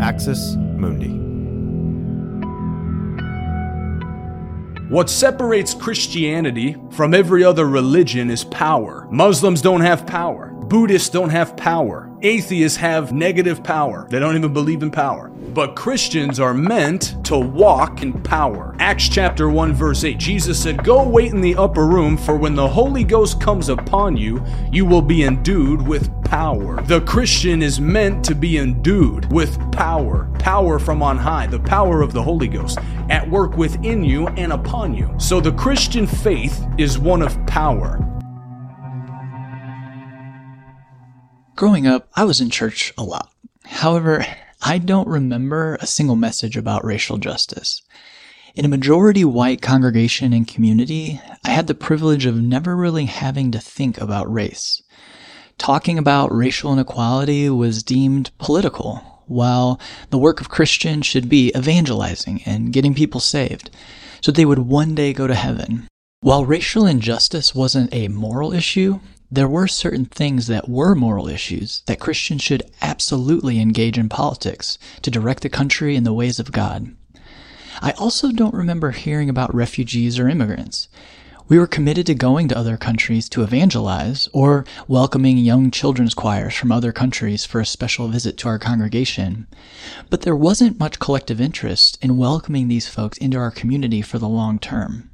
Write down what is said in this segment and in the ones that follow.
Axis Mundi. What separates Christianity from every other religion is power. Muslims don't have power. Buddhists don't have power. Atheists have negative power. They don't even believe in power. But Christians are meant to walk in power. Acts chapter 1 verse 8. Jesus said, "Go wait in the upper room for when the Holy Ghost comes upon you, you will be endued with power." The Christian is meant to be endued with power. Power from on high, the power of the Holy Ghost at work within you and upon you. So the Christian faith is one of power. Growing up, I was in church a lot. However, I don't remember a single message about racial justice. In a majority white congregation and community, I had the privilege of never really having to think about race. Talking about racial inequality was deemed political, while the work of Christians should be evangelizing and getting people saved, so they would one day go to heaven. While racial injustice wasn't a moral issue, there were certain things that were moral issues that Christians should absolutely engage in politics to direct the country in the ways of God. I also don't remember hearing about refugees or immigrants. We were committed to going to other countries to evangelize or welcoming young children's choirs from other countries for a special visit to our congregation. But there wasn't much collective interest in welcoming these folks into our community for the long term.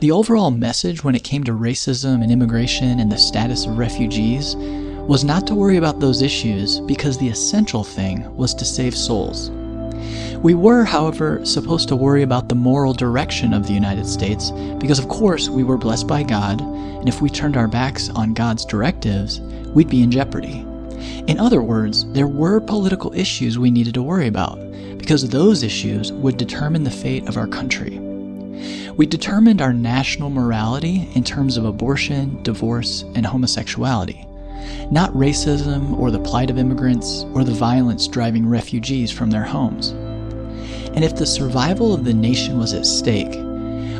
The overall message when it came to racism and immigration and the status of refugees was not to worry about those issues because the essential thing was to save souls. We were, however, supposed to worry about the moral direction of the United States because, of course, we were blessed by God, and if we turned our backs on God's directives, we'd be in jeopardy. In other words, there were political issues we needed to worry about because those issues would determine the fate of our country. We determined our national morality in terms of abortion, divorce, and homosexuality, not racism or the plight of immigrants or the violence driving refugees from their homes. And if the survival of the nation was at stake,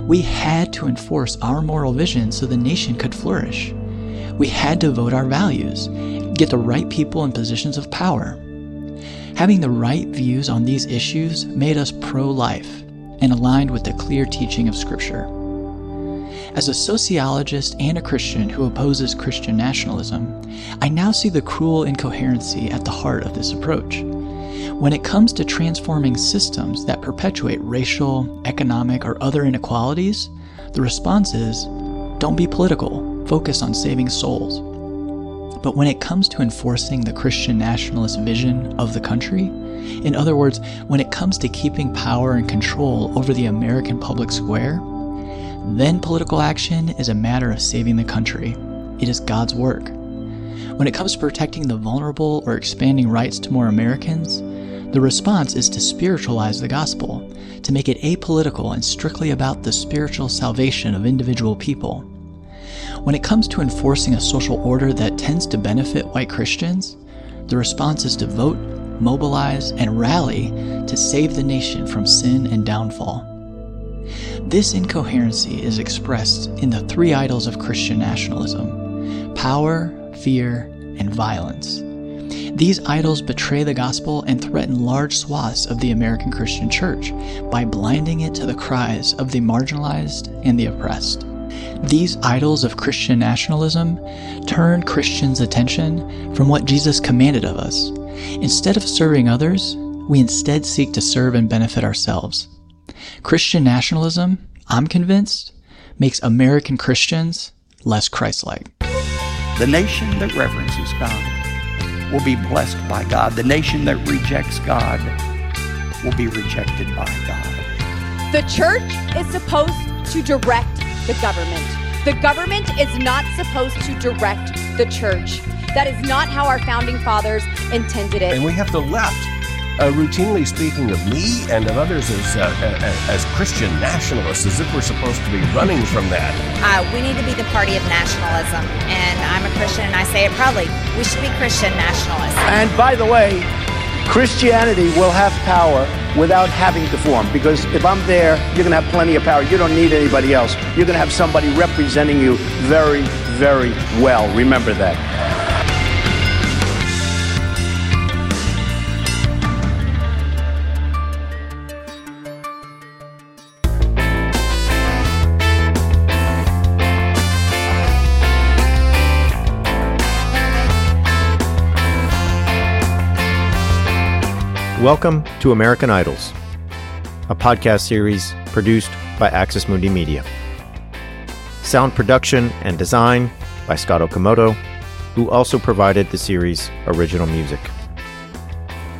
we had to enforce our moral vision so the nation could flourish. We had to vote our values, get the right people in positions of power. Having the right views on these issues made us pro life and aligned with the clear teaching of Scripture. As a sociologist and a Christian who opposes Christian nationalism, I now see the cruel incoherency at the heart of this approach. When it comes to transforming systems that perpetuate racial, economic, or other inequalities, the response is don't be political, focus on saving souls. But when it comes to enforcing the Christian nationalist vision of the country, in other words, when it comes to keeping power and control over the American public square, then political action is a matter of saving the country. It is God's work. When it comes to protecting the vulnerable or expanding rights to more Americans, the response is to spiritualize the gospel, to make it apolitical and strictly about the spiritual salvation of individual people. When it comes to enforcing a social order that tends to benefit white Christians, the response is to vote, mobilize, and rally to save the nation from sin and downfall. This incoherency is expressed in the three idols of Christian nationalism power, fear, and violence. These idols betray the gospel and threaten large swaths of the American Christian church by blinding it to the cries of the marginalized and the oppressed. These idols of Christian nationalism turn Christians' attention from what Jesus commanded of us. Instead of serving others, we instead seek to serve and benefit ourselves. Christian nationalism, I'm convinced, makes American Christians less Christ like. The nation that reverences God will be blessed by God. The nation that rejects God will be rejected by God. The church is supposed to direct the government. The government is not supposed to direct the church. That is not how our founding fathers intended it. And we have the left uh, routinely speaking of me and of others as, uh, as Christian nationalists, as if we're supposed to be running from that. Uh, we need to be the party of nationalism. And I'm a Christian, and I say it proudly. We should be Christian nationalists. And by the way, Christianity will have power without having to form. Because if I'm there, you're going to have plenty of power. You don't need anybody else. You're going to have somebody representing you very, very well. Remember that. Welcome to American Idols, a podcast series produced by Axis Mundi Media. Sound production and design by Scott Okamoto, who also provided the series' original music.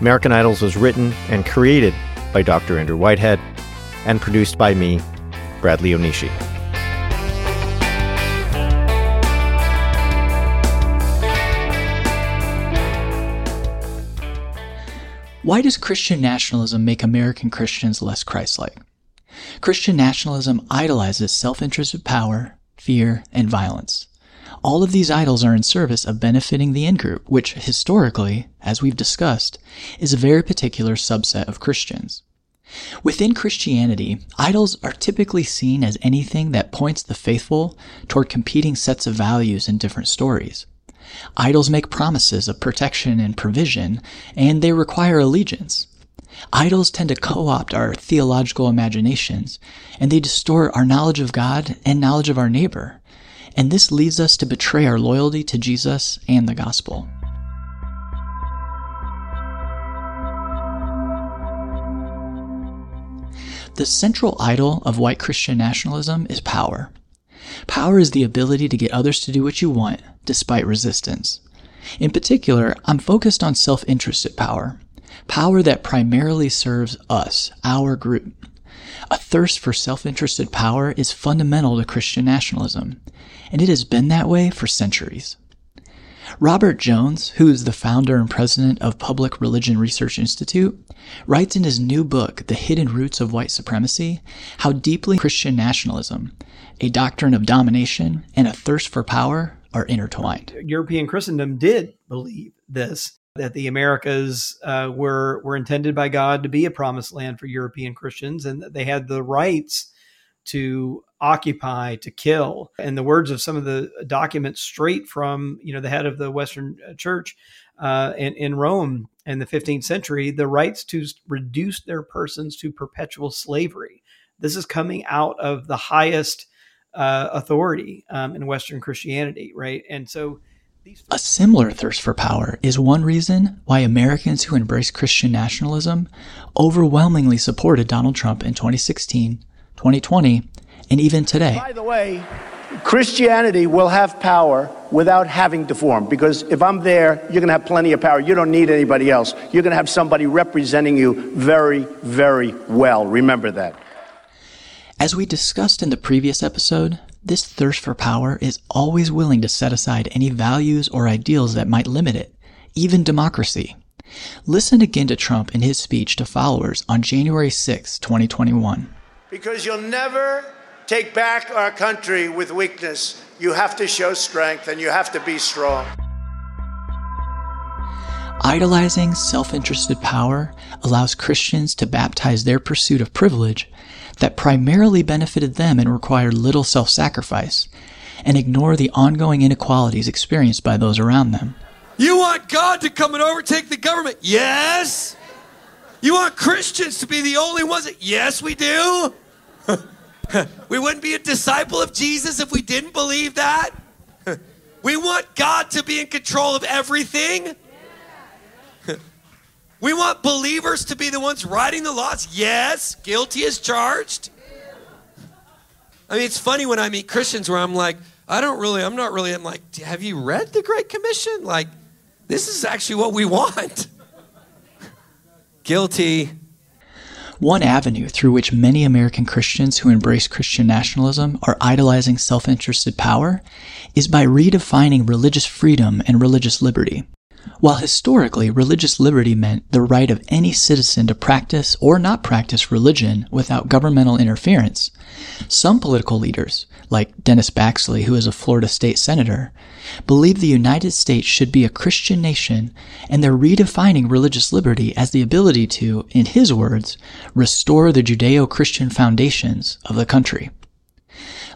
American Idols was written and created by Dr. Andrew Whitehead and produced by me, Bradley Onishi. Why does Christian nationalism make American Christians less Christ-like? Christian nationalism idolizes self-interested power, fear, and violence. All of these idols are in service of benefiting the in-group, which historically, as we've discussed, is a very particular subset of Christians. Within Christianity, idols are typically seen as anything that points the faithful toward competing sets of values in different stories. Idols make promises of protection and provision, and they require allegiance. Idols tend to co-opt our theological imaginations, and they distort our knowledge of God and knowledge of our neighbor. And this leads us to betray our loyalty to Jesus and the gospel. The central idol of white Christian nationalism is power. Power is the ability to get others to do what you want, despite resistance. In particular, I'm focused on self-interested power. Power that primarily serves us, our group. A thirst for self-interested power is fundamental to Christian nationalism, and it has been that way for centuries. Robert Jones, who is the founder and president of Public Religion Research Institute, writes in his new book, The Hidden Roots of White Supremacy, how deeply Christian nationalism, a doctrine of domination, and a thirst for power are intertwined. European Christendom did believe this that the Americas uh, were were intended by God to be a promised land for European Christians, and that they had the rights to occupy, to kill. And the words of some of the documents straight from you know the head of the Western uh, Church uh, in, in Rome in the 15th century, the rights to reduce their persons to perpetual slavery. This is coming out of the highest uh, authority um, in Western Christianity, right? And so. A similar thirst for power is one reason why Americans who embrace Christian nationalism overwhelmingly supported Donald Trump in 2016, 2020, and even today. By the way, Christianity will have power without having to form because if I'm there, you're going to have plenty of power. You don't need anybody else. You're going to have somebody representing you very, very well. Remember that. As we discussed in the previous episode, this thirst for power is always willing to set aside any values or ideals that might limit it, even democracy. Listen again to Trump in his speech to followers on January 6, 2021. Because you'll never take back our country with weakness. You have to show strength and you have to be strong. Idolizing self interested power allows Christians to baptize their pursuit of privilege that primarily benefited them and required little self sacrifice, and ignore the ongoing inequalities experienced by those around them. You want God to come and overtake the government? Yes. You want Christians to be the only ones that, yes, we do. we wouldn't be a disciple of Jesus if we didn't believe that. we want God to be in control of everything. We want believers to be the ones writing the laws. Yes, guilty as charged. I mean, it's funny when I meet Christians where I'm like, I don't really, I'm not really, I'm like, have you read the Great Commission? Like, this is actually what we want. guilty. One avenue through which many American Christians who embrace Christian nationalism are idolizing self interested power is by redefining religious freedom and religious liberty. While historically religious liberty meant the right of any citizen to practice or not practice religion without governmental interference, some political leaders, like Dennis Baxley, who is a Florida state senator, believe the United States should be a Christian nation and they're redefining religious liberty as the ability to, in his words, restore the Judeo-Christian foundations of the country.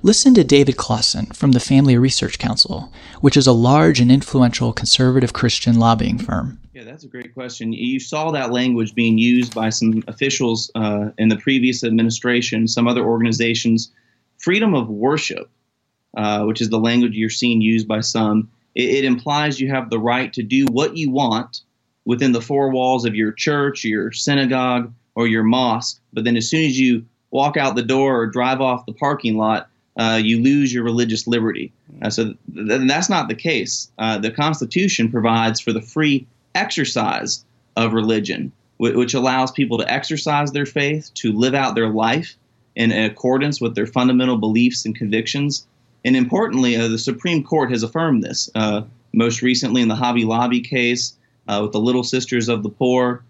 Listen to David Closson from the Family Research Council, which is a large and influential conservative Christian lobbying firm. Yeah, that's a great question. You saw that language being used by some officials uh, in the previous administration, some other organizations. Freedom of worship, uh, which is the language you're seeing used by some, it, it implies you have the right to do what you want within the four walls of your church, your synagogue, or your mosque. But then as soon as you walk out the door or drive off the parking lot, uh, you lose your religious liberty. Uh, so th- that's not the case. Uh, the Constitution provides for the free exercise of religion, w- which allows people to exercise their faith, to live out their life in accordance with their fundamental beliefs and convictions. And importantly, uh, the Supreme Court has affirmed this. Uh, most recently, in the Hobby Lobby case uh, with the Little Sisters of the Poor.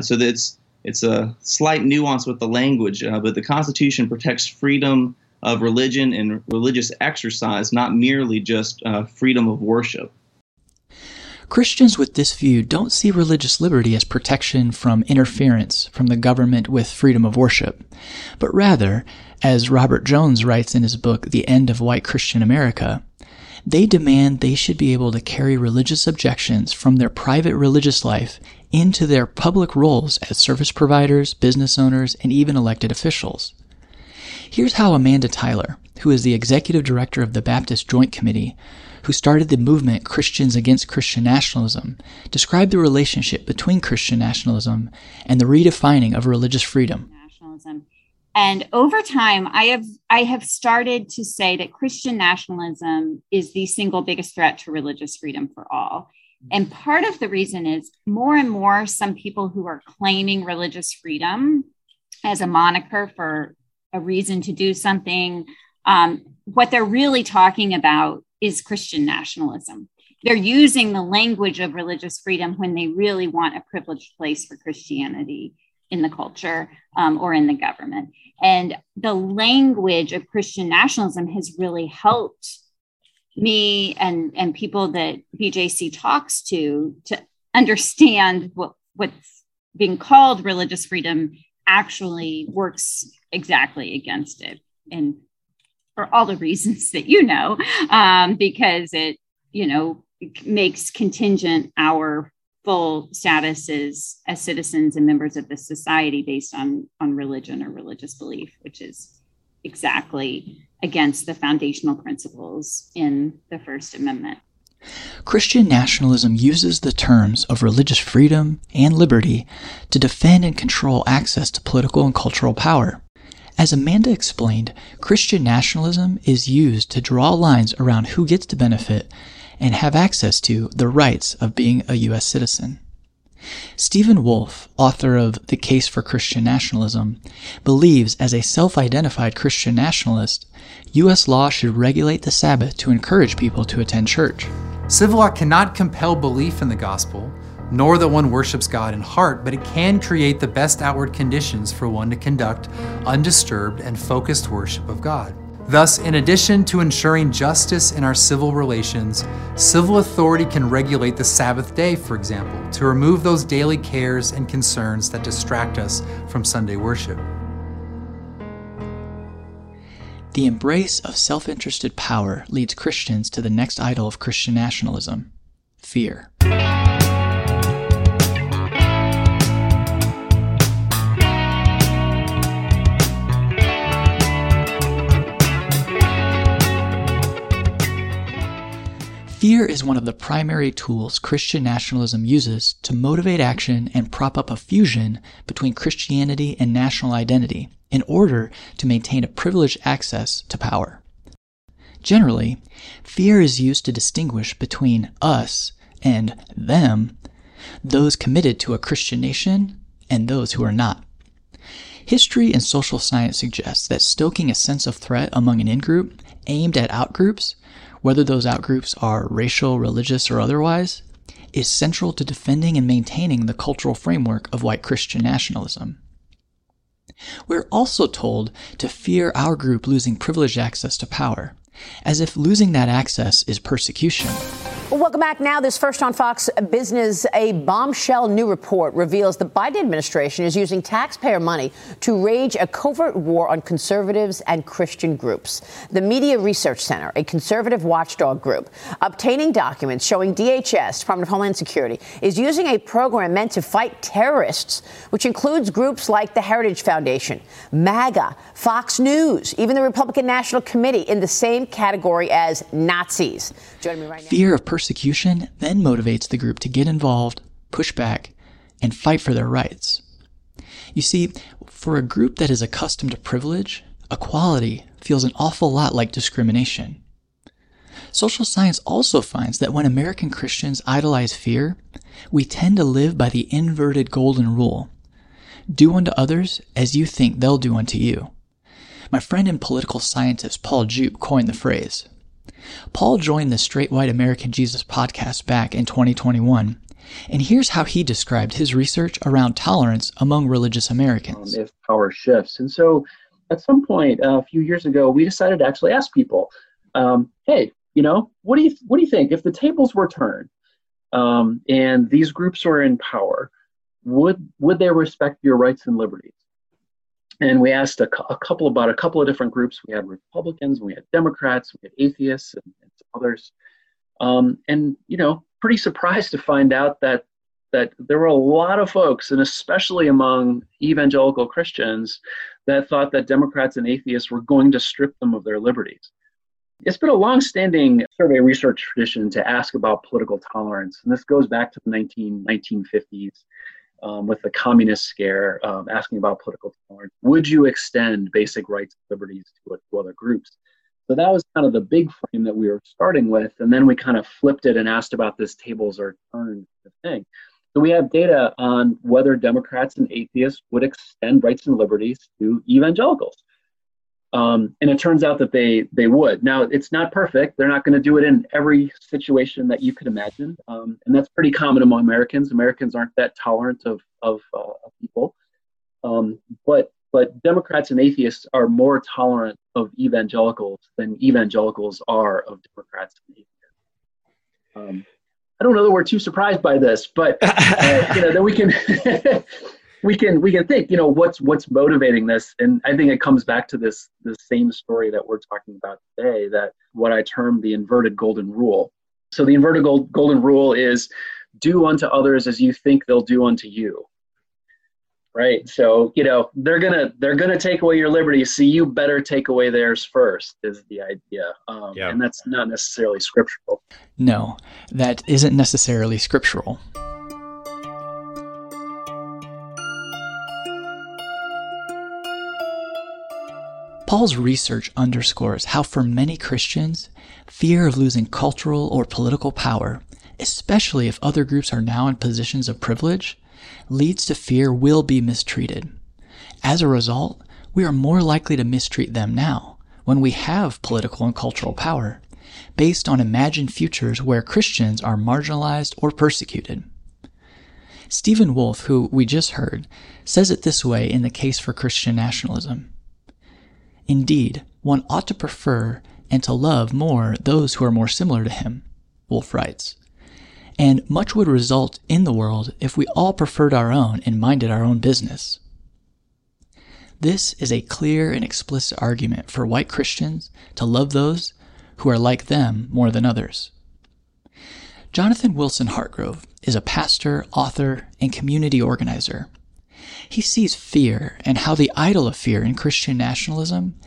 so that's it's a slight nuance with the language, uh, but the Constitution protects freedom of religion and religious exercise, not merely just uh, freedom of worship. Christians with this view don't see religious liberty as protection from interference from the government with freedom of worship, but rather, as Robert Jones writes in his book, The End of White Christian America, they demand they should be able to carry religious objections from their private religious life into their public roles as service providers, business owners, and even elected officials. Here's how Amanda Tyler, who is the executive director of the Baptist Joint Committee, who started the movement Christians Against Christian Nationalism, described the relationship between Christian nationalism and the redefining of religious freedom. Nationalism. And over time, I have I have started to say that Christian nationalism is the single biggest threat to religious freedom for all. And part of the reason is more and more some people who are claiming religious freedom as a moniker for a reason to do something, um, what they're really talking about is Christian nationalism. They're using the language of religious freedom when they really want a privileged place for Christianity in the culture um, or in the government. And the language of Christian nationalism has really helped me and and people that BJC talks to to understand what what's being called religious freedom actually works exactly against it and for all the reasons that you know um, because it you know makes contingent our full status as, as citizens and members of the society based on on religion or religious belief which is exactly against the foundational principles in the First Amendment. Christian nationalism uses the terms of religious freedom and liberty to defend and control access to political and cultural power. As Amanda explained, Christian nationalism is used to draw lines around who gets to benefit and have access to the rights of being a U.S. citizen. Stephen Wolfe, author of The Case for Christian Nationalism, believes as a self-identified Christian nationalist, U.S. law should regulate the Sabbath to encourage people to attend church. Civil law cannot compel belief in the gospel, nor that one worships God in heart, but it can create the best outward conditions for one to conduct undisturbed and focused worship of God. Thus, in addition to ensuring justice in our civil relations, civil authority can regulate the Sabbath day, for example, to remove those daily cares and concerns that distract us from Sunday worship. The embrace of self interested power leads Christians to the next idol of Christian nationalism fear. Fear is one of the primary tools Christian nationalism uses to motivate action and prop up a fusion between Christianity and national identity in order to maintain a privileged access to power. Generally, fear is used to distinguish between us and them, those committed to a Christian nation and those who are not. History and social science suggests that stoking a sense of threat among an in-group aimed at outgroups whether those outgroups are racial, religious, or otherwise, is central to defending and maintaining the cultural framework of white Christian nationalism. We're also told to fear our group losing privileged access to power, as if losing that access is persecution. Well, welcome back now. This first on Fox Business, a bombshell new report reveals the Biden administration is using taxpayer money to rage a covert war on conservatives and Christian groups. The Media Research Center, a conservative watchdog group, obtaining documents showing DHS, Department of Homeland Security, is using a program meant to fight terrorists, which includes groups like the Heritage Foundation, MAGA, Fox News, even the Republican National Committee in the same category as Nazis. Joining me right now. Fear of persecution then motivates the group to get involved, push back, and fight for their rights. You see, for a group that is accustomed to privilege, equality feels an awful lot like discrimination. Social science also finds that when American Christians idolize fear, we tend to live by the inverted golden rule do unto others as you think they'll do unto you. My friend and political scientist Paul Djupe coined the phrase. Paul joined the Straight White American Jesus podcast back in 2021, and here's how he described his research around tolerance among religious Americans. Um, if power shifts. And so at some point uh, a few years ago, we decided to actually ask people, um, hey, you know, what do you what do you think if the tables were turned um, and these groups were in power, would would they respect your rights and liberties? And we asked a, a couple about a couple of different groups. We had Republicans, we had Democrats, we had atheists, and, and others. Um, and you know, pretty surprised to find out that that there were a lot of folks, and especially among evangelical Christians, that thought that Democrats and atheists were going to strip them of their liberties. It's been a long-standing survey research tradition to ask about political tolerance, and this goes back to the 19, 1950s um, with the communist scare, um, asking about political tolerance. Would you extend basic rights and liberties to, to other groups? So that was kind of the big frame that we were starting with, and then we kind of flipped it and asked about this tables are turned thing. So we have data on whether Democrats and atheists would extend rights and liberties to evangelicals. Um, and it turns out that they they would. Now it's not perfect. They're not going to do it in every situation that you could imagine, um, and that's pretty common among Americans. Americans aren't that tolerant of of, uh, people, um, but but Democrats and atheists are more tolerant of evangelicals than evangelicals are of Democrats and atheists. Um, I don't know that we're too surprised by this, but uh, you know that we can we can we can think you know what's what's motivating this? And i think it comes back to this the same story that we're talking about today that what i term the inverted golden rule. So the inverted gold, golden rule is do unto others as you think they'll do unto you. Right? So you know they're gonna they're gonna take away your liberty. So you better take away theirs first is the idea. Um, yeah. and that's not necessarily scriptural. No that isn't necessarily scriptural Paul's research underscores how, for many Christians, fear of losing cultural or political power, especially if other groups are now in positions of privilege, leads to fear will be mistreated. As a result, we are more likely to mistreat them now, when we have political and cultural power, based on imagined futures where Christians are marginalized or persecuted. Stephen Wolfe, who we just heard, says it this way in the case for Christian nationalism. Indeed, one ought to prefer and to love more those who are more similar to him, Wolfe writes. And much would result in the world if we all preferred our own and minded our own business. This is a clear and explicit argument for white Christians to love those who are like them more than others. Jonathan Wilson Hartgrove is a pastor, author, and community organizer he sees fear and how the idol of fear in Christian nationalism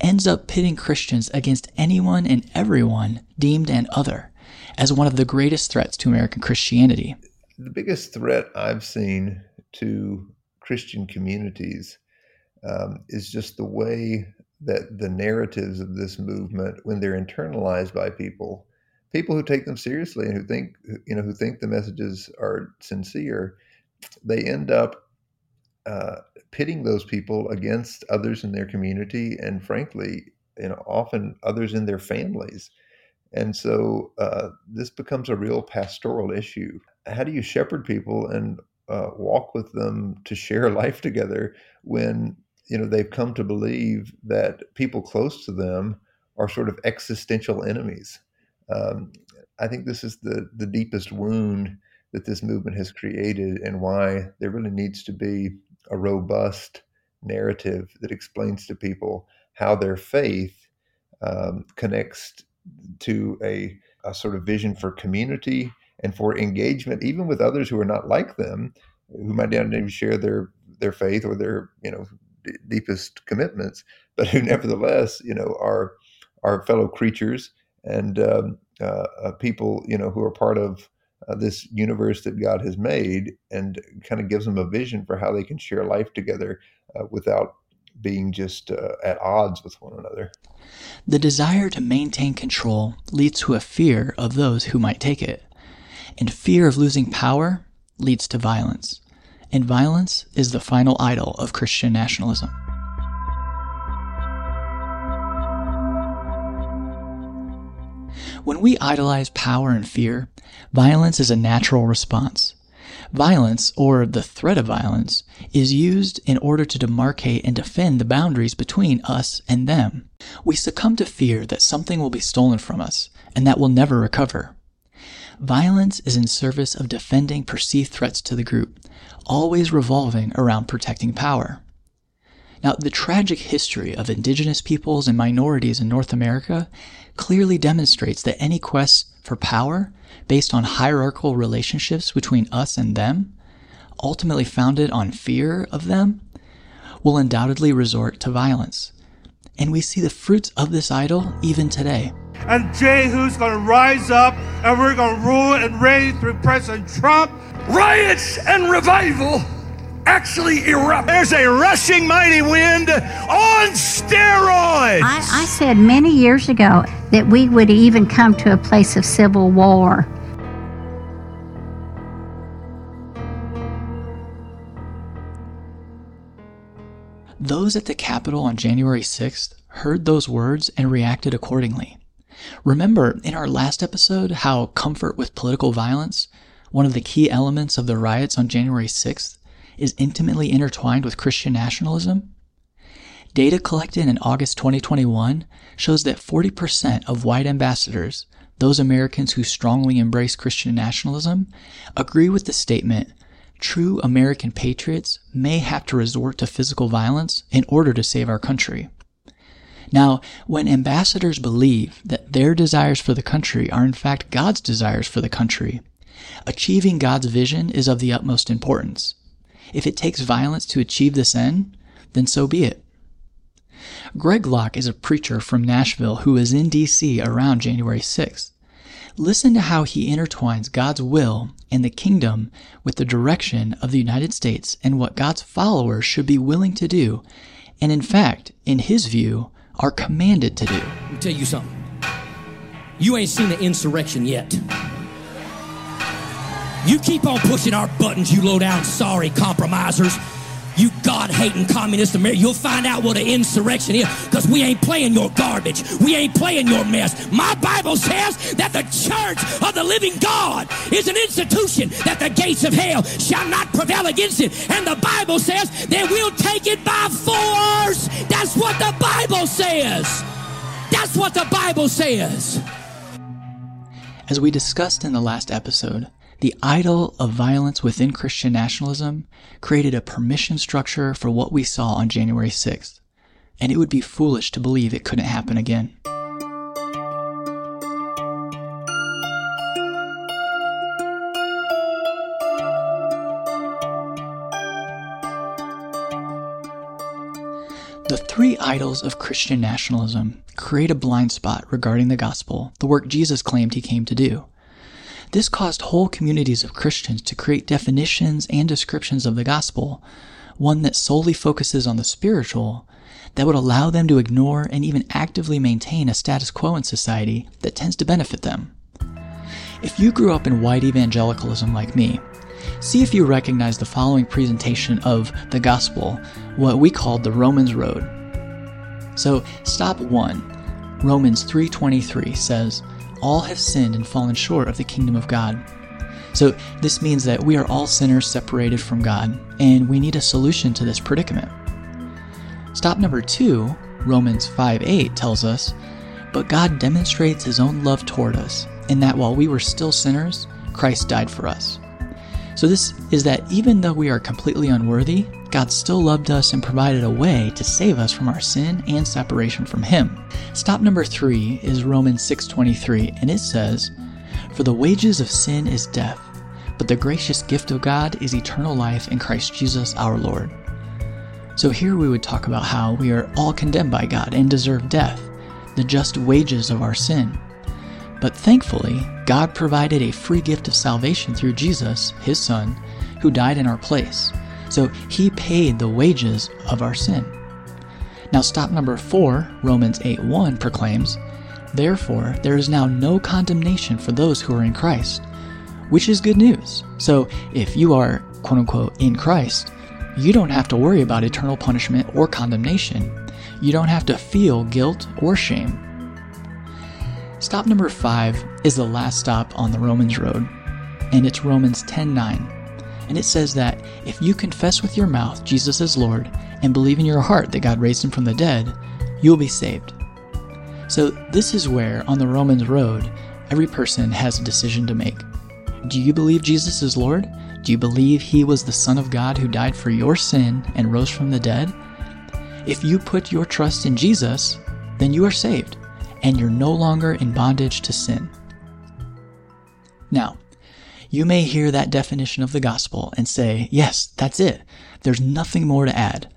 ends up pitting Christians against anyone and everyone deemed an other as one of the greatest threats to American Christianity. The biggest threat I've seen to Christian communities um, is just the way that the narratives of this movement, when they're internalized by people, people who take them seriously and who think, you know, who think the messages are sincere, they end up uh, pitting those people against others in their community and frankly you know often others in their families. And so uh, this becomes a real pastoral issue. How do you shepherd people and uh, walk with them to share life together when you know they've come to believe that people close to them are sort of existential enemies? Um, I think this is the the deepest wound that this movement has created, and why there really needs to be a robust narrative that explains to people how their faith um, connects to a, a sort of vision for community and for engagement, even with others who are not like them, who might not even share their their faith or their you know d- deepest commitments, but who nevertheless you know are are fellow creatures and um, uh, uh, people you know who are part of uh, this universe that God has made, and kind of gives them a vision for how they can share life together uh, without being just uh, at odds with one another. The desire to maintain control leads to a fear of those who might take it. And fear of losing power leads to violence. And violence is the final idol of Christian nationalism. When we idolize power and fear, violence is a natural response. Violence, or the threat of violence, is used in order to demarcate and defend the boundaries between us and them. We succumb to fear that something will be stolen from us and that we'll never recover. Violence is in service of defending perceived threats to the group, always revolving around protecting power. Now, the tragic history of indigenous peoples and minorities in North America clearly demonstrates that any quest for power based on hierarchical relationships between us and them, ultimately founded on fear of them, will undoubtedly resort to violence. And we see the fruits of this idol even today. And Jehu's to rise up and we're to rule and reign through President Trump. Riots and revival actually erupt. There's a rushing mighty wind on steroids. I, I said many years ago that we would even come to a place of civil war. Those at the Capitol on January 6th heard those words and reacted accordingly. Remember in our last episode how comfort with political violence, one of the key elements of the riots on January 6th, is intimately intertwined with Christian nationalism? Data collected in August 2021 shows that 40% of white ambassadors, those Americans who strongly embrace Christian nationalism, agree with the statement true American patriots may have to resort to physical violence in order to save our country. Now, when ambassadors believe that their desires for the country are in fact God's desires for the country, achieving God's vision is of the utmost importance. If it takes violence to achieve this end, then so be it. Greg Locke is a preacher from Nashville who was in D.C. around January 6th. Listen to how he intertwines God's will and the kingdom with the direction of the United States and what God's followers should be willing to do, and in fact, in his view, are commanded to do. Let me tell you something. You ain't seen the insurrection yet. You keep on pushing our buttons, you low down sorry compromisers. You God hating communist America, you'll find out what an insurrection is because we ain't playing your garbage. We ain't playing your mess. My Bible says that the church of the living God is an institution that the gates of hell shall not prevail against it. And the Bible says that we'll take it by force. That's what the Bible says. That's what the Bible says. As we discussed in the last episode, the idol of violence within Christian nationalism created a permission structure for what we saw on January 6th, and it would be foolish to believe it couldn't happen again. The three idols of Christian nationalism create a blind spot regarding the gospel, the work Jesus claimed he came to do. This caused whole communities of Christians to create definitions and descriptions of the gospel, one that solely focuses on the spiritual, that would allow them to ignore and even actively maintain a status quo in society that tends to benefit them. If you grew up in white evangelicalism like me, see if you recognize the following presentation of the gospel, what we called the Romans Road. So, stop 1. Romans 3:23 says, all have sinned and fallen short of the kingdom of God. So, this means that we are all sinners separated from God, and we need a solution to this predicament. Stop number two, Romans 5 8 tells us, But God demonstrates his own love toward us, in that while we were still sinners, Christ died for us. So, this is that even though we are completely unworthy, God still loved us and provided a way to save us from our sin and separation from Him. Stop number three is Romans 6:23, and it says, "For the wages of sin is death, but the gracious gift of God is eternal life in Christ Jesus our Lord." So here we would talk about how we are all condemned by God and deserve death, the just wages of our sin. But thankfully, God provided a free gift of salvation through Jesus, his Son, who died in our place. So he paid the wages of our sin. Now, stop number four, Romans 8 1 proclaims, Therefore, there is now no condemnation for those who are in Christ, which is good news. So, if you are, quote unquote, in Christ, you don't have to worry about eternal punishment or condemnation. You don't have to feel guilt or shame. Stop number five is the last stop on the Romans road, and it's Romans 10 9. And it says that if you confess with your mouth Jesus is Lord and believe in your heart that God raised him from the dead, you will be saved. So, this is where, on the Romans road, every person has a decision to make. Do you believe Jesus is Lord? Do you believe he was the Son of God who died for your sin and rose from the dead? If you put your trust in Jesus, then you are saved and you're no longer in bondage to sin. Now, you may hear that definition of the gospel and say, yes, that's it. There's nothing more to add.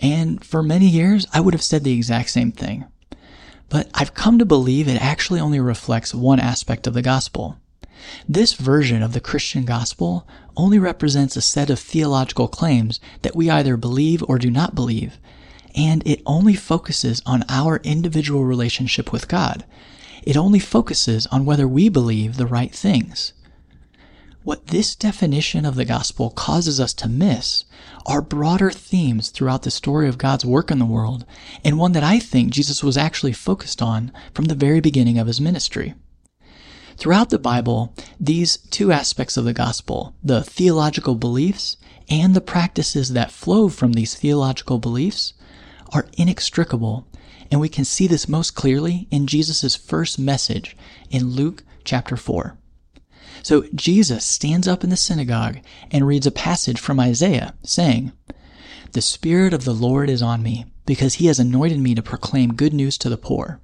And for many years, I would have said the exact same thing. But I've come to believe it actually only reflects one aspect of the gospel. This version of the Christian gospel only represents a set of theological claims that we either believe or do not believe, and it only focuses on our individual relationship with God. It only focuses on whether we believe the right things. What this definition of the gospel causes us to miss are broader themes throughout the story of God's work in the world, and one that I think Jesus was actually focused on from the very beginning of his ministry. Throughout the Bible, these two aspects of the gospel, the theological beliefs and the practices that flow from these theological beliefs, are inextricable, and we can see this most clearly in Jesus' first message in Luke chapter 4. So Jesus stands up in the synagogue and reads a passage from Isaiah saying, The Spirit of the Lord is on me, because he has anointed me to proclaim good news to the poor.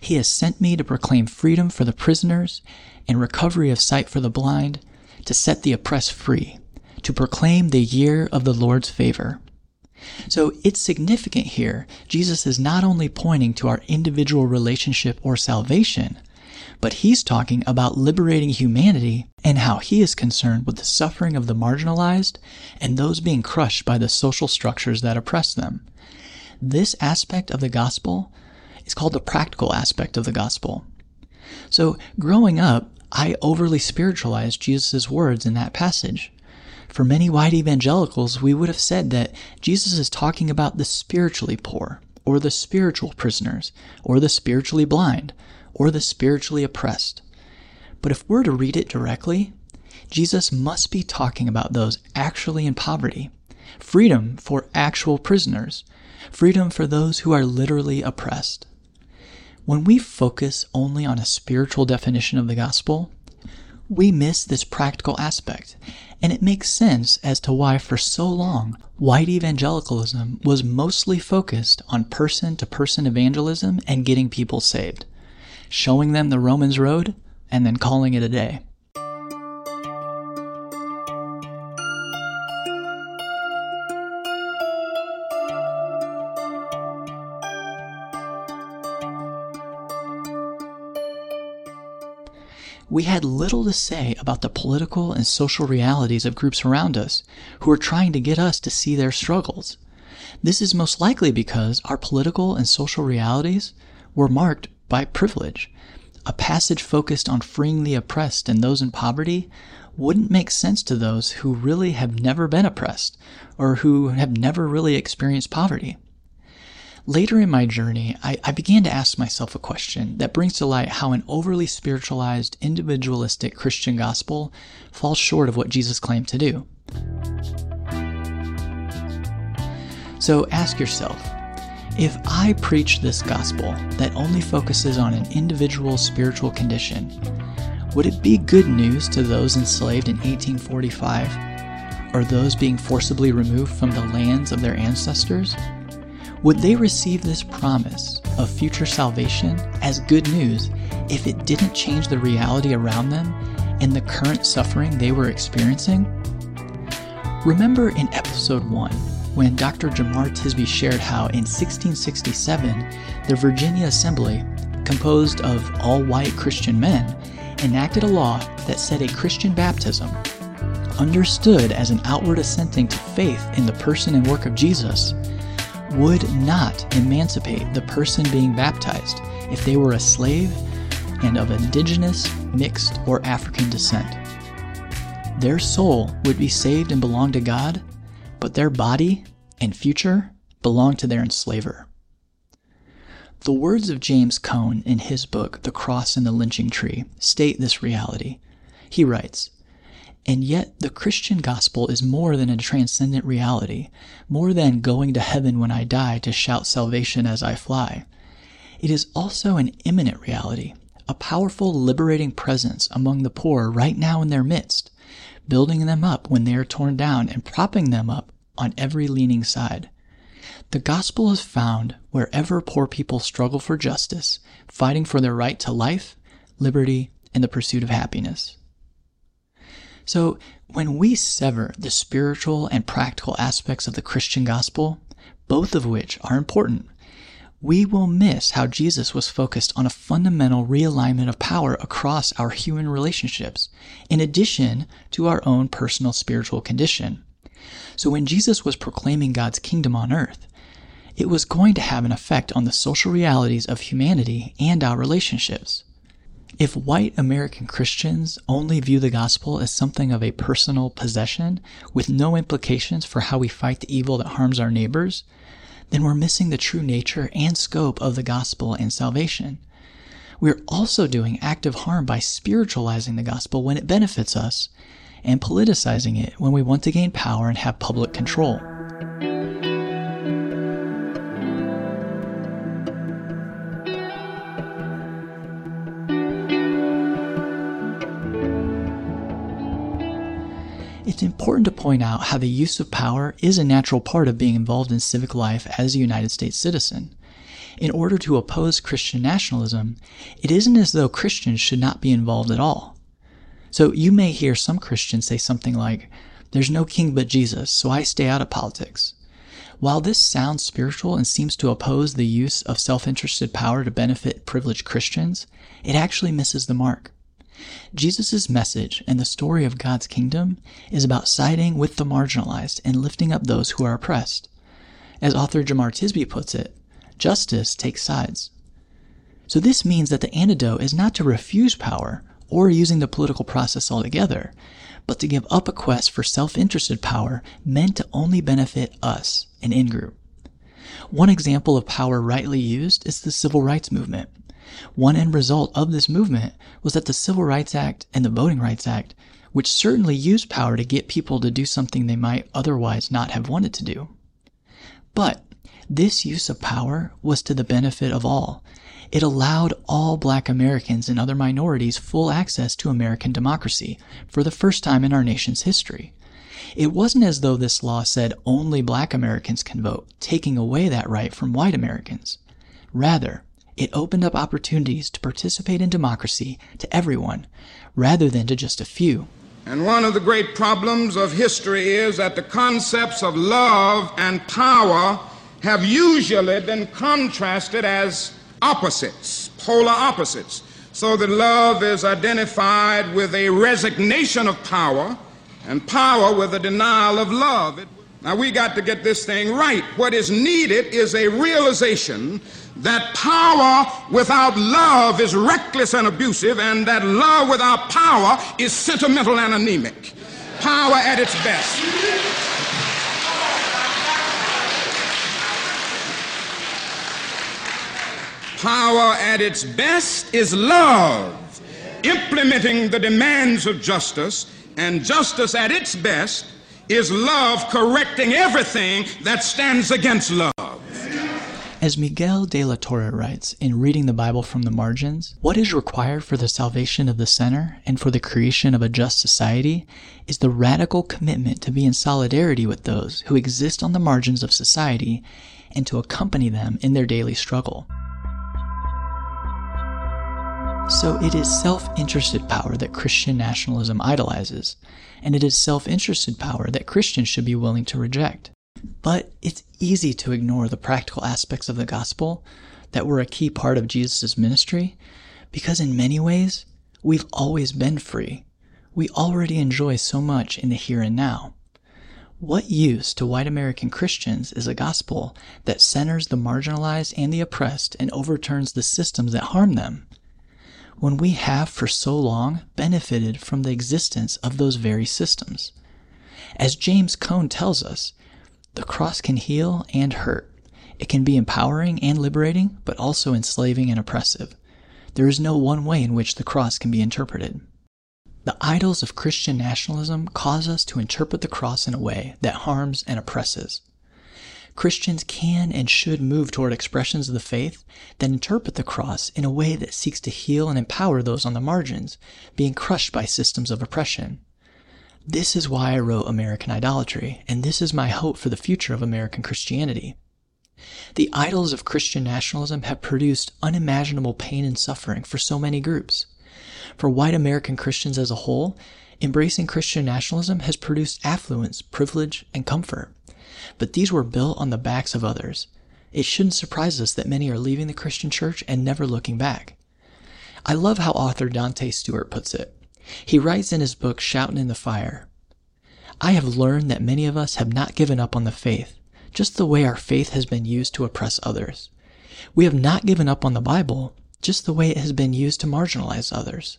He has sent me to proclaim freedom for the prisoners and recovery of sight for the blind, to set the oppressed free, to proclaim the year of the Lord's favor. So it's significant here. Jesus is not only pointing to our individual relationship or salvation, but he's talking about liberating humanity and how he is concerned with the suffering of the marginalized and those being crushed by the social structures that oppress them. This aspect of the gospel is called the practical aspect of the gospel. So, growing up, I overly spiritualized Jesus' words in that passage. For many white evangelicals, we would have said that Jesus is talking about the spiritually poor, or the spiritual prisoners, or the spiritually blind, or the spiritually oppressed. But if we're to read it directly, Jesus must be talking about those actually in poverty, freedom for actual prisoners, freedom for those who are literally oppressed. When we focus only on a spiritual definition of the gospel, we miss this practical aspect, and it makes sense as to why for so long white evangelicalism was mostly focused on person to person evangelism and getting people saved showing them the Romans road, and then calling it a day. we had little to say about the political and social realities of groups around us who are trying to get us to see their struggles. This is most likely because our political and social realities were marked by privilege. A passage focused on freeing the oppressed and those in poverty wouldn't make sense to those who really have never been oppressed or who have never really experienced poverty. Later in my journey, I, I, began to ask myself a question that brings to light how an overly spiritualized, individualistic Christian gospel falls short of what Jesus claimed to do. So ask yourself If I preach this gospel that only focuses on an individual's spiritual condition, would it be good news to those enslaved in 1845 or those being forcibly removed from the lands of their ancestors? Would they receive this promise of future salvation as good news if it didn't change the reality around them and the current suffering they were experiencing? Remember in episode 1 when Dr. Jemar Tisby shared how in 1667 the Virginia Assembly, composed of all white Christian men, enacted a law that said a Christian baptism, understood as an outward assenting to faith in the person and work of Jesus, would not emancipate the person being baptized if they were a slave and of indigenous, mixed, or African descent. Their soul would be saved and belong to God, but their body and future belong to their enslaver. The words of James Cone in his book, The Cross and the Lynching Tree, state this reality. He writes, and yet, the Christian gospel is more than a transcendent reality, more than going to heaven when I die to shout salvation as I fly. It is also an immanent reality, a powerful liberating presence among the poor right now in their midst, building them up when they are torn down and propping them up on every leaning side. The gospel is found wherever poor people struggle for justice, fighting for their right to life, liberty, and the pursuit of happiness. So, when we sever the spiritual and practical aspects of the Christian gospel, both of which are important, we will miss how Jesus was focused on a fundamental realignment of power across our human relationships, in addition to our own personal spiritual condition. So, when Jesus was proclaiming God's kingdom on earth, it was going to have an effect on the social realities of humanity and our relationships. If white American Christians only view the gospel as something of a personal possession with no implications for how we fight the evil that harms our neighbors, then we're missing the true nature and scope of the gospel and salvation. We're also doing active harm by spiritualizing the gospel when it benefits us and politicizing it when we want to gain power and have public control. It's important to point out how the use of power is a natural part of being involved in civic life as a United States citizen. In order to oppose Christian nationalism, it isn't as though Christians should not be involved at all. So you may hear some Christians say something like, There's no king but Jesus, so I stay out of politics. While this sounds spiritual and seems to oppose the use of self interested power to benefit privileged Christians, it actually misses the mark. Jesus' message and the story of God's kingdom is about siding with the marginalized and lifting up those who are oppressed. As author Jemar Tisby puts it, justice takes sides. So this means that the antidote is not to refuse power or using the political process altogether, but to give up a quest for self-interested power meant to only benefit us, an in-group. One example of power rightly used is the civil rights movement. One end result of this movement was that the Civil Rights Act and the Voting Rights Act, which certainly used power to get people to do something they might otherwise not have wanted to do. But this use of power was to the benefit of all. It allowed all black Americans and other minorities full access to American democracy for the first time in our nation's history. It wasn't as though this law said only black Americans can vote, taking away that right from white Americans. Rather, it opened up opportunities to participate in democracy to everyone, rather than to just a few. And one of the great problems of history is that the concepts of love and power have usually been contrasted as opposites, polar opposites. So that love is identified with a resignation of power and power with a denial of love. Now we got to get this thing right. What is needed is a realization that power without love is reckless and abusive, and that love without power is sentimental and anemic. Power at its best. Power at its best is love, implementing the demands of justice, and justice at its best is love correcting everything that stands against love. As Miguel de la Torre writes in Reading the Bible from the Margins, what is required for the salvation of the sinner and for the creation of a just society is the radical commitment to be in solidarity with those who exist on the margins of society and to accompany them in their daily struggle. So it is self interested power that Christian nationalism idolizes, and it is self interested power that Christians should be willing to reject. But it's easy to ignore the practical aspects of the gospel that were a key part of Jesus' ministry because, in many ways, we've always been free. We already enjoy so much in the here and now. What use to white American Christians is a gospel that centers the marginalized and the oppressed and overturns the systems that harm them? When we have for so long benefited from the existence of those very systems. As James Cone tells us, the cross can heal and hurt. It can be empowering and liberating, but also enslaving and oppressive. There is no one way in which the cross can be interpreted. The idols of Christian nationalism cause us to interpret the cross in a way that harms and oppresses. Christians can and should move toward expressions of the faith that interpret the cross in a way that seeks to heal and empower those on the margins, being crushed by systems of oppression. This is why I wrote American Idolatry, and this is my hope for the future of American Christianity. The idols of Christian nationalism have produced unimaginable pain and suffering for so many groups. For white American Christians as a whole, embracing Christian nationalism has produced affluence, privilege, and comfort. But these were built on the backs of others. It shouldn't surprise us that many are leaving the Christian church and never looking back. I love how author Dante Stewart puts it. He writes in his book Shouting in the Fire I have learned that many of us have not given up on the faith, just the way our faith has been used to oppress others. We have not given up on the Bible, just the way it has been used to marginalize others.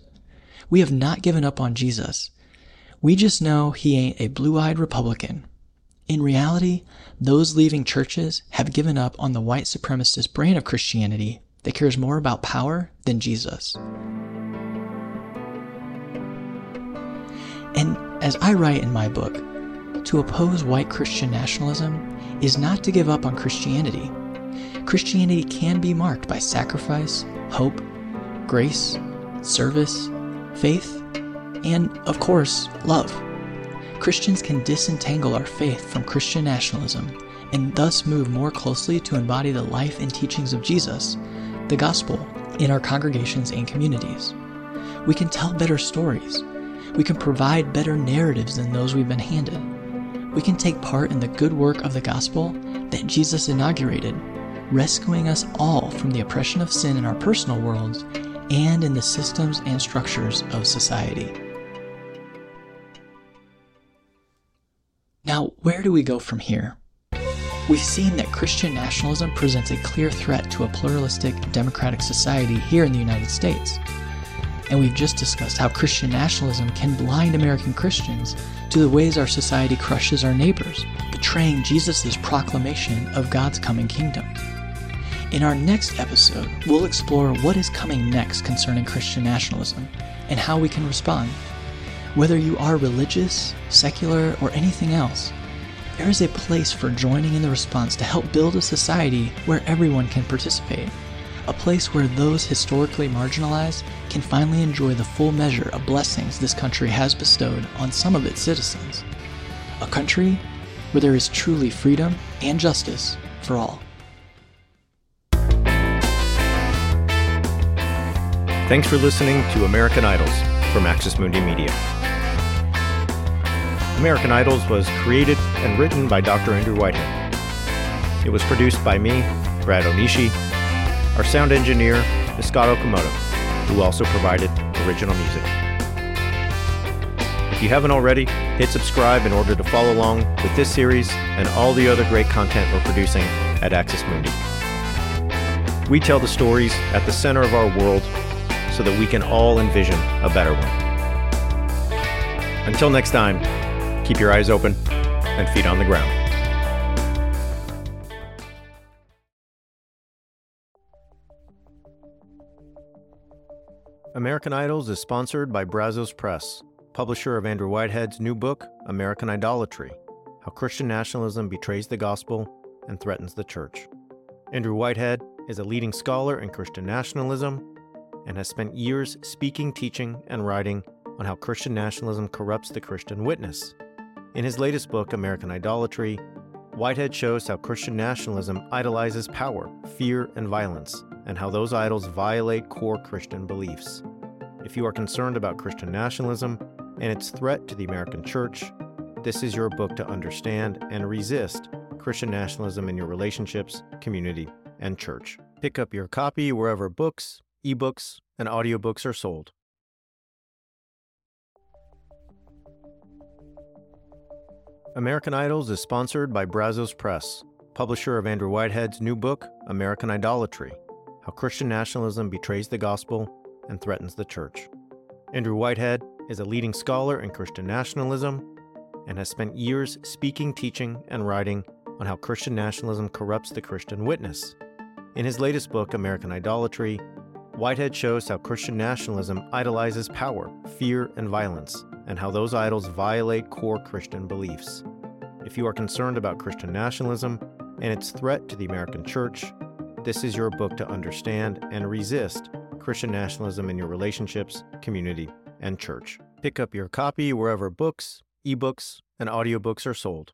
We have not given up on Jesus. We just know he ain't a blue eyed Republican. In reality, those leaving churches have given up on the white supremacist brand of Christianity that cares more about power than Jesus. And as I write in my book, to oppose white Christian nationalism is not to give up on Christianity. Christianity can be marked by sacrifice, hope, grace, service, faith, and, of course, love. Christians can disentangle our faith from Christian nationalism and thus move more closely to embody the life and teachings of Jesus, the gospel, in our congregations and communities. We can tell better stories we can provide better narratives than those we've been handed. We can take part in the good work of the gospel that Jesus inaugurated, rescuing us all from the oppression of sin in our personal worlds and in the systems and structures of society. Now, where do we go from here? We've seen that Christian nationalism presents a clear threat to a pluralistic, democratic society here in the United States. And we've just discussed how Christian nationalism can blind American Christians to the ways our society crushes our neighbors, betraying Jesus' proclamation of God's coming kingdom. In our next episode, we'll explore what is coming next concerning Christian nationalism and how we can respond. Whether you are religious, secular, or anything else, there is a place for joining in the response to help build a society where everyone can participate a place where those historically marginalized can finally enjoy the full measure of blessings this country has bestowed on some of its citizens. A country where there is truly freedom and justice for all. Thanks for listening to American Idols from Axis Mundi Media. American Idols was created and written by Dr. Andrew Whitehead. It was produced by me, Brad Onishi, our sound engineer is Scott Okamoto, who also provided original music. If you haven't already, hit subscribe in order to follow along with this series and all the other great content we're producing at Axis Mundi. We tell the stories at the center of our world so that we can all envision a better one. Until next time, keep your eyes open and feet on the ground. American Idols is sponsored by Brazos Press, publisher of Andrew Whitehead's new book, American Idolatry How Christian Nationalism Betrays the Gospel and Threatens the Church, Andrew Whitehead is a leading scholar in Christian nationalism and has spent years speaking, teaching, and writing on how Christian nationalism corrupts the Christian witness. In his latest book, American Idolatry, Whitehead shows how Christian nationalism idolizes power, fear, and violence, and how those idols violate core Christian beliefs. If you are concerned about Christian nationalism and its threat to the American church, this is your book to understand and resist Christian nationalism in your relationships, community, and church. Pick up your copy wherever books, ebooks, and audiobooks are sold. American Idols is sponsored by Brazos Press, publisher of Andrew Whitehead's new book, American Idolatry How Christian Nationalism Betrays the Gospel and Threatens the Church. Andrew Whitehead is a leading scholar in Christian nationalism and has spent years speaking, teaching, and writing on how Christian nationalism corrupts the Christian witness. In his latest book, American Idolatry, Whitehead shows how Christian nationalism idolizes power, fear, and violence and how those idols violate core Christian beliefs. If you are concerned about Christian nationalism and its threat to the American church, this is your book to understand and resist Christian nationalism in your relationships, community, and church. Pick up your copy wherever books, ebooks, and audiobooks are sold.